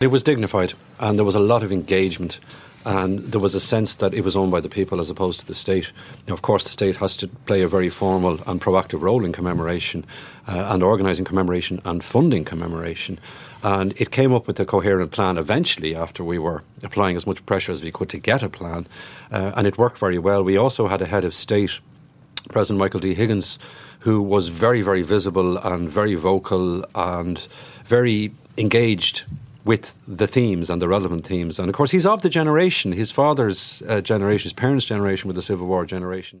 It was dignified, and there was a lot of engagement, and there was a sense that it was owned by the people as opposed to the state. Now, of course, the state has to play a very formal and proactive role in commemoration, uh, and organising commemoration and funding commemoration. And it came up with a coherent plan eventually after we were applying as much pressure as we could to get a plan, uh, and it worked very well. We also had a head of state President Michael D. Higgins, who was very, very visible and very vocal and very engaged with the themes and the relevant themes. And of course, he's of the generation, his father's uh, generation, his parents' generation with the Civil War generation.